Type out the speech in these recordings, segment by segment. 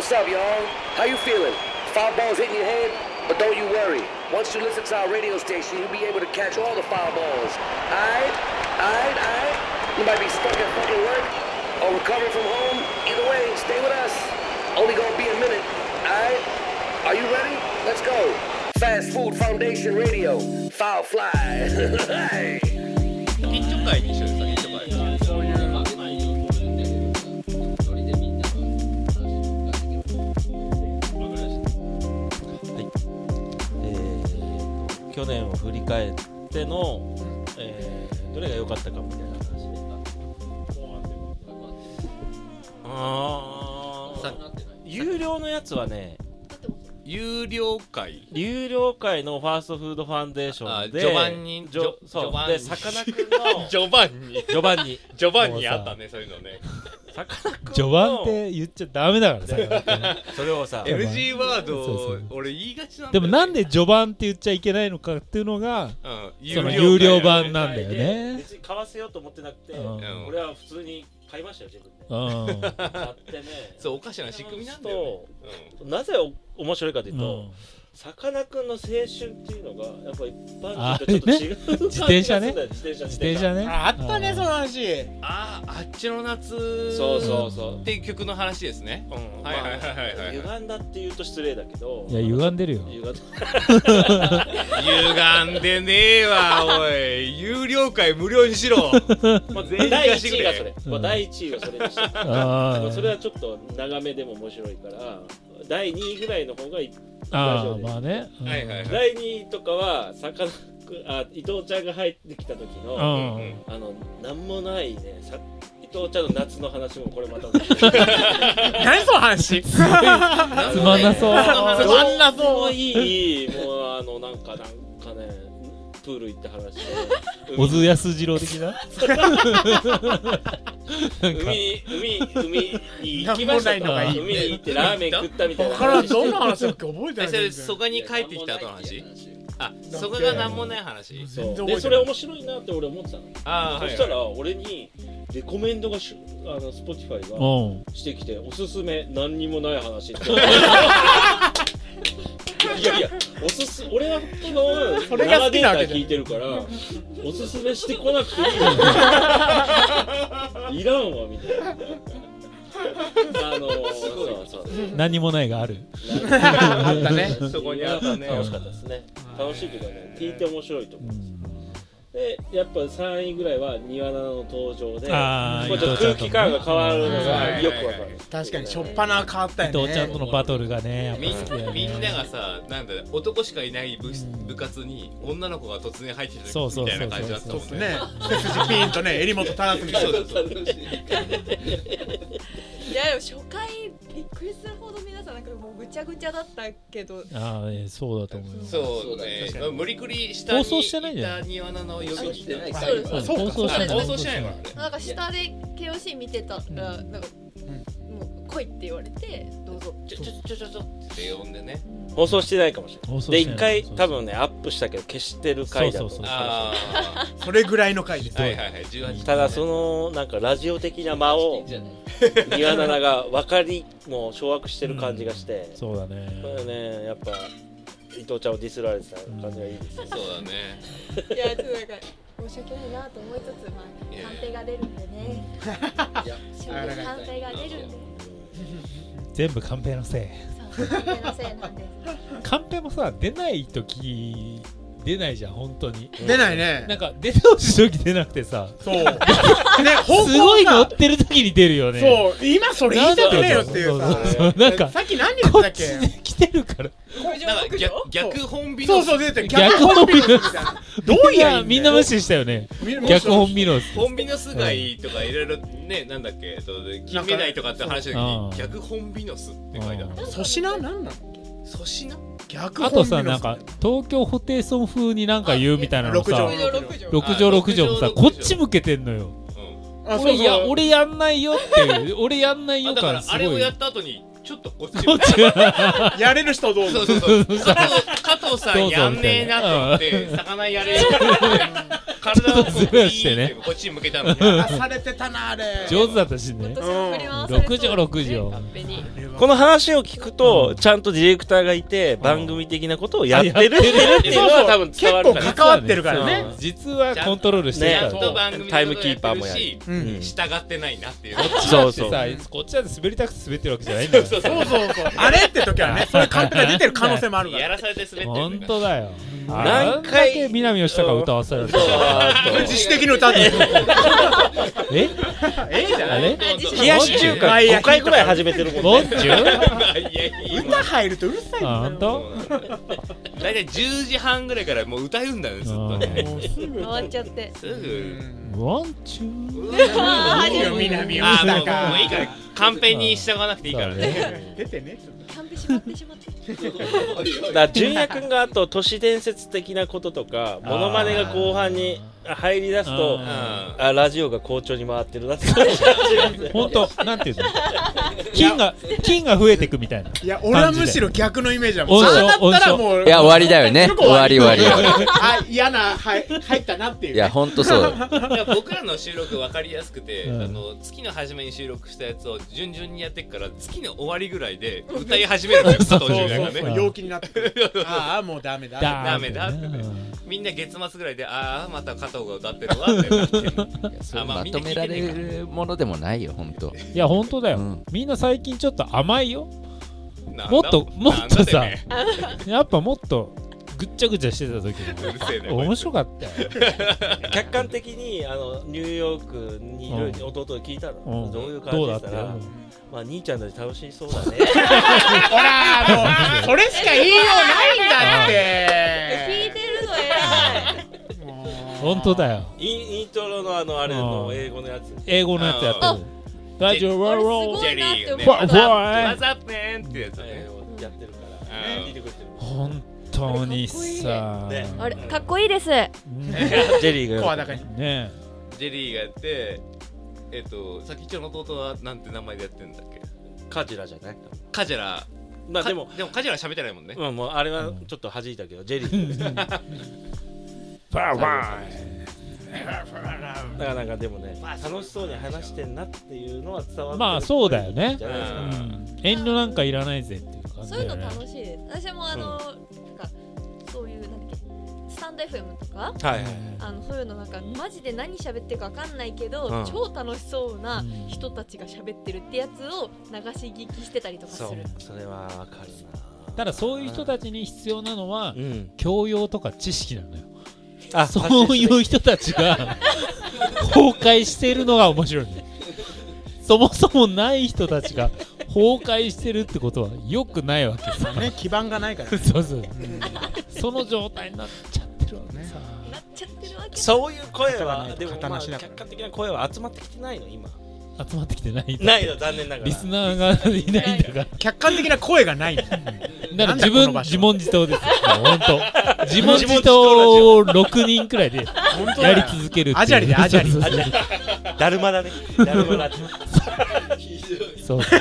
What's up, y'all? How you feeling? Foul balls hitting your head? But don't you worry. Once you listen to our radio station, you'll be able to catch all the foul balls. Alright? Alright? Alright? You might be stuck at fucking work or recovering from home. Either way, stay with us. Only gonna be a minute. Alright? Are you ready? Let's go. Fast Food Foundation Radio. Foul fly. 去年を振り返っての、えーどれが良かったかみたいな話ねあー有料のやつはね有料会。有料会のファーストフードファンデーションであジョバンニジョジそう。ョバンニでさかなクンのジョバンニジョバンニジョバンニあったねそういうのねさかなクンの。序盤って言っちゃダメだからさ それをさ NG ワードそうそう。俺言いがちなんだでよね。もなんで序盤って言っちゃいけないのかっていうのがうんその会有料版なんだよでね。別に買わせようと思ってなくて、うん。うん俺は普通に買いましたよ自分で。うん。買ってね。そうおかしな仕組みなんだよね。なぜお面白いかというと、うんさかなクンの青春っていうのがやっぱ一般あ人とちょっと違う感じがするんだよ自転車ね。自転車自転車ね。ああったねその話。あああっちの夏そうそうそう。っていう曲の話ですね。うん。はいはいはいはいはい。歪んだって言うと失礼だけど。いや歪んでるよ。歪んんでねえわおい。有料会無料にしろ。まあ、全員第貸してくれ1位がそれ、うん。まあ、第1位はそれでした。それはちょっと長めでも面白いから第2位ぐらいの方がいあーまあね。うん。はいはいはい。第2位とかはさかなクンあ伊藤ちゃんが入ってきた時の、うん。あのなんもないねさ伊藤ちゃんの夏の話もこれまた。何その話？つまんなそう。つまんなもそう。う。いいもう。あのなんかなんかねプール行った話で小津安二郎的な海に海海に行きましたと。なんもないのがいい海に行ってラーメン食ったみたいなだから話どんな話だっけ覚えてない。えそれに帰ってきた後の話？あけ蘇我がなんもない話。そでそれ面白いなって俺思ってたの。ああはいそしたら俺にレコメンドがしあの Spotify がうん。してきておすすめ何にもない話って。いやいやおすす俺は多分それが好きなわけじゃん。生データ聞いてるからおすすめしてこなくていい いらんわみたいな。あのそうそう何もないがある。あったね。そこにあったね。楽しかったですね。楽しいけどね。聞いて面白いと思ううんでやっぱ3位ぐらいは庭菜の登場でちょっと空気感が変わるのがよくわかる。確かにしょっぱな変わったよ伊ね藤ちゃんとのバトルがねやっぱみん好きだよね。みんながさなんだ男しかいない部部活に女の子が突然入ってきたそうそうそうみたいな感じだったもんね。ね背筋ピンとね襟元正すみたいな。そうそうそう。いやでも初回びっくりするほど皆さんなんかもうぐちゃぐちゃだったけど。ああえそうだと思うよそうね。確かに。無理くり下に放送してないんじゃないいた庭菜の呼びそうしてないそうですそうそうか。放送してない放送してないからねなんか下で KOC 見てたらなんか、いって言われてどうぞちょちょちょちょちょって呼んでね。放送してないかもしれない。放送で一してない。回多分ねアップしたけど消してる回だと思そうそうそう。あそれぐらいの回です。あはいはいはい。18ただそのなんかラジオ的な間を庭菜が分かりもう掌握してる感じがして、そうだね。これねやっぱ伊藤ちゃんをディスられてた感じがいいですよ、そうだね。いやちょっとなんか申し訳ないなと思いつつまあいや判定が出るんでね。いや勝負判定が出るんで全部カンペのせい。そう判定のせいなんです。カンペもさ出ない時出ないじゃん本当に。出ないね。なんか出てほしい時出なくてさ。そう。ね方向すごい乗っさてる時に出るよね。そう今それ言いたくねえよっていうそうさなんかさっき何言ってたっけ？てるから。なんか逆逆本美のそうそう出て逆逆本ビノスみたいな。どうみんやな。みんな無視したよね。み逆本ミノス本美のス貝とかいろいろねなんだっけえっと金目鯛とかって話したうん。時に逆本美のスって書いてあった粗品なんなの？粗品？逆あとさなんか東京ホテイソン風になんか言うみたいなの六さ条六条。六条六条もさあこっち向けてんのよ。うんあそう。俺や俺やんないよっていう。俺やんないよからあれをやった後にちょっとこっちこっち。がやれる人どうぞ。そうそうそう。加藤加藤さんやんねえなと思って魚やれよって体をこうずらしてねこっちに向けたのにされてたなあれ。上手だったしね。私も振り回され六条六条。勝手に。この話を聞くと、ちゃんとディレクターがいて、番組的なことをやってるっていうのは多分結構関わってるからね。実はコントロールしてるから。ちゃんと番組のタイムキーパーもやる。しうん。従ってないなっていう。そうそう。さこっちだって滑りたくて滑ってるわけじゃないんだよそうそうそうあれって時はねそういうカンペが出てる可能性もあるから やらされて滑ってるん本当だよ。何何回回南吉高歌わされる自主的に歌ってるえ？え？え？じゃないあれ冷やし中華。5回ぐらい始めてるもんね。歌入るとうるさいんだ大体10時半ぐらいからもう歌うんだよねずっとねもうすぐ回っちゃって。すぐワンチューあいいよ南あーもういいからカンペに従わなくていいからね。出てね。キャンプしまってしまってだから純也君があと都市伝説的的なこととかモノマネが後半に入り出すとああラジオが好調に回ってるなって。本当なんていうの？金が金が増えてくみたいな。いや俺はむしろ逆のイメージだもん。そうだったらもういや終わりだよね。終わり終わり あ嫌なはい入ったなっていう。りいやほんとそう。だから僕らの収録分かりやすくて、うん。あの月の初めに収録したやつを順々にやってっから月の終わりぐらいで歌い始めるのよ佐藤 そう純也がね。そうそう。陽気になってくる。ああもうダメだ。ダメだみんな月末ぐらいでああまた加藤が歌ってるわってなまとめられるものでもないよほんといや本当だよ、うん。みんな最近ちょっと甘いよ。もっともっとさなんだてめやっぱもっとぐっちゃぐちゃしてた時えうるせえなの面白かったよ。客観的にあのニューヨークにいるうん。弟が聞いたの、うん。どういう感どうだったじでした？ら、まあ兄ちゃんたち楽しそうだね。ほらもうそれしか言いようないんだって。聞いてるの偉い本当だよ。インイントロのあのあれのうん。英語のやつ。英語のやつやってある大丈夫あれすロごいなって思ジェリーったがね。ふわワザップねんってやつね。やってるから、うん。聞いてくれてる本当にさ。ねあれかっこいいです。ね。ジェリーが声高に。ね。ジェリーがやってえっとさっき一応の弟はなんて名前でやってんだっけ？カジラじゃない？カジャラ。まあでもかでもカジャラ喋ってないもんね。まあもうあれはちょっと弾いたけど、ジェリー がバーバだからなんかでもね、楽しそうに話してんなっていうのは伝わってるまあそうだよね。うん。遠慮なんかいらないぜっていう感じそういうの楽しいです。私もあの、なんかそういうなんだっけスタンド FM とか？はいはいあのそういうのなんかマジで何喋ってるかわかんないけど、うん。超楽しそうなうん。人たちが喋ってるってやつを流し聞きしてたりとかすそうるそれはわかるな。ただそういう人たちに必要なのはうん。教養とか知識なのよあそういう人たちが崩壊してるのが面白いね。そもそもない人たちが崩壊してるってことは良くないわけ。さね基盤がないから。そうそう。その状態になっちゃってるわけ。さなっちゃってるわけ。そういう声型がないはでもまあ客観的な声は集まってきてないの今集まってきてない。ないの残念ながら。リスナーがいないんだから。客観的な声がない だから自分自問自答ですよ。本当。自問自答を6人くらいでやり続けるっていう。アジャリでアジャリ。だるまだね。だるまだって そうそう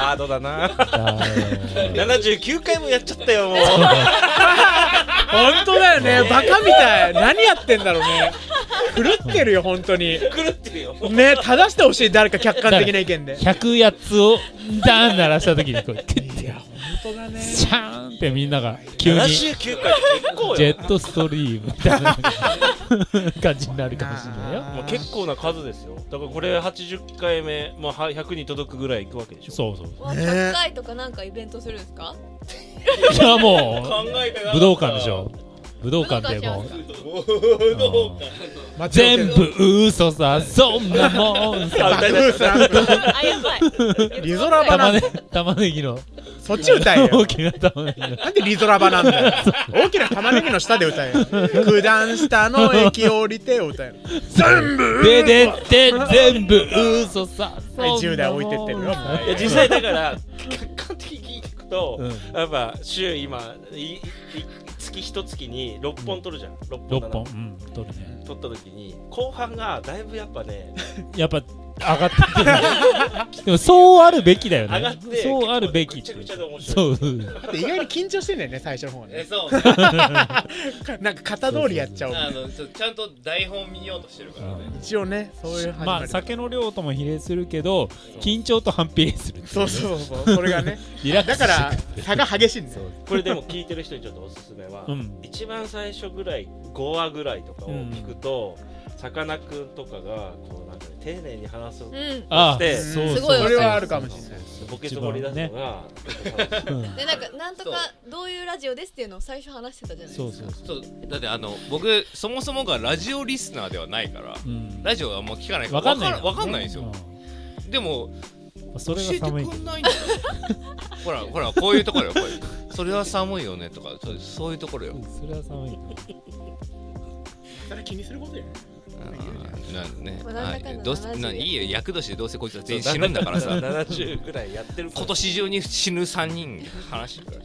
ハードだな。だー79回もやっちゃったよもう。本当だよね。バカみたい。何やってんだろうね。狂ってるよ本当に。狂ってるよ。ね正してほしい誰か客観的な意見で。100やつを ダーン鳴らした時にこうクッて本当だね。シャーンってみんなが急に79回って結構よ。ジェットストリームみたいな感じになるかもしれないよ。もう結構な数ですよ。だからこれ80回目もうは100に届くぐらいいくわけでしょ。そうそうわね100回とかなんかイベントするんですか？いやもう武道館でしょ武道館でも。う全部嘘さそんなもんさ。あやばいリゾラバな。んだ玉ね玉ねぎの。そっち歌えよ。大きな玉ねぎの。なんでリゾラバなんだよ。大きな玉ねぎの下で歌えよ。九段下の駅降りてを歌えよ。全部。ででって全部嘘さはい10台置いてってるよ。いや実際だから客観的に聞くと、うん。やっぱ週今月一月に6本取るじゃん。6本6本うん取るね取った時に後半がだいぶやっぱねやっぱ上がってて でもそうあるべきだよね。上がってそうあるべきめちゃくちゃで面白い。そう。だって意外に緊張してんだよね最初の方ね。えそう。なんか型通りやっちゃおう。あのちょちゃんと台本見ようとしてるからね。一応ねそういう始まあ酒の量とも比例するけど緊張と反比例するそうそうそうそれがね。リラックスだから差が激しいんだよ。これでも聞いてる人にちょっとおすすめは、うん。一番最初ぐらい5話ぐらいとかを聞くとさかなクンとかがこうなんか、ね、丁寧に話す、うん。ああでそうそうすごいそれはあるかもしれない。ボケツ掘り出すのが、うん。でなんかなんとかどういうラジオですっていうのを最初話してたじゃないですか。そうそうそう。だってあの僕そもそもがラジオリスナーではないからうん。ラジオはあんま聞かないからわかんないわかんないんですよ。うでもんそれ教えてくんないんだよ。ほらほらこういうところよこそれは寒いよねとかそういうところよ。それは寒い。それ気にすることようんなんねどうせ70ないいよ。役年でどうせこいつは全員死ぬんだからさ。70ぐらいやってる今年中に死ぬ3人話してるから。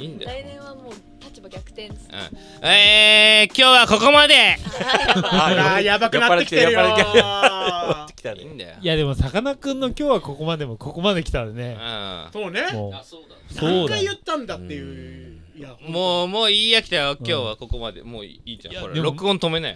いいんだよ来年はもう立場逆転です。うん。えー、今日はここまで。あーやばくなってきてるよ。いいんだよいやでもさかなクンの今日はここまでもここまで来たらね。うそうね。もう。そうだ。そうだよ。何回言ったんだっていう。いやもうもういいや来たよ。今日はここまで。もういいじゃん。ほら録音止めなよ